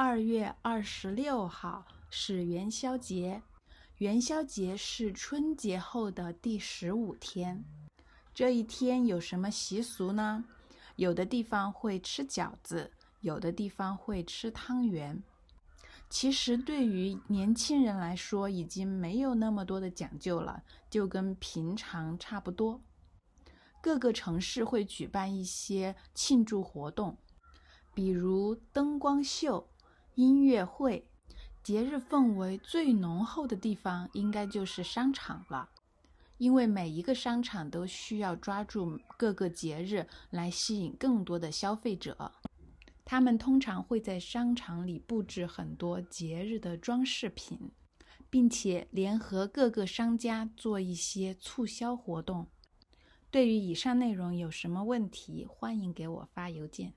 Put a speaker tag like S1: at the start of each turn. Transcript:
S1: 二月二十六号是元宵节，元宵节是春节后的第十五天。这一天有什么习俗呢？有的地方会吃饺子，有的地方会吃汤圆。其实对于年轻人来说，已经没有那么多的讲究了，就跟平常差不多。各个城市会举办一些庆祝活动，比如灯光秀、音乐会。节日氛围最浓厚的地方，应该就是商场了，因为每一个商场都需要抓住各个节日来吸引更多的消费者。他们通常会在商场里布置很多节日的装饰品，并且联合各个商家做一些促销活动。对于以上内容有什么问题，欢迎给我发邮件。